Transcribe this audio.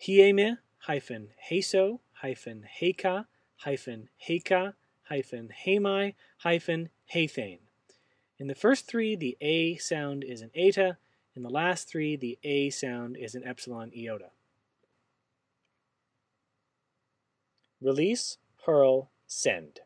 hieme hyphen heso hyphen heka hyphen heka hyphen hemi hyphen. In the first three, the A sound is an eta. In the last three, the A sound is an epsilon iota. Release, hurl, send.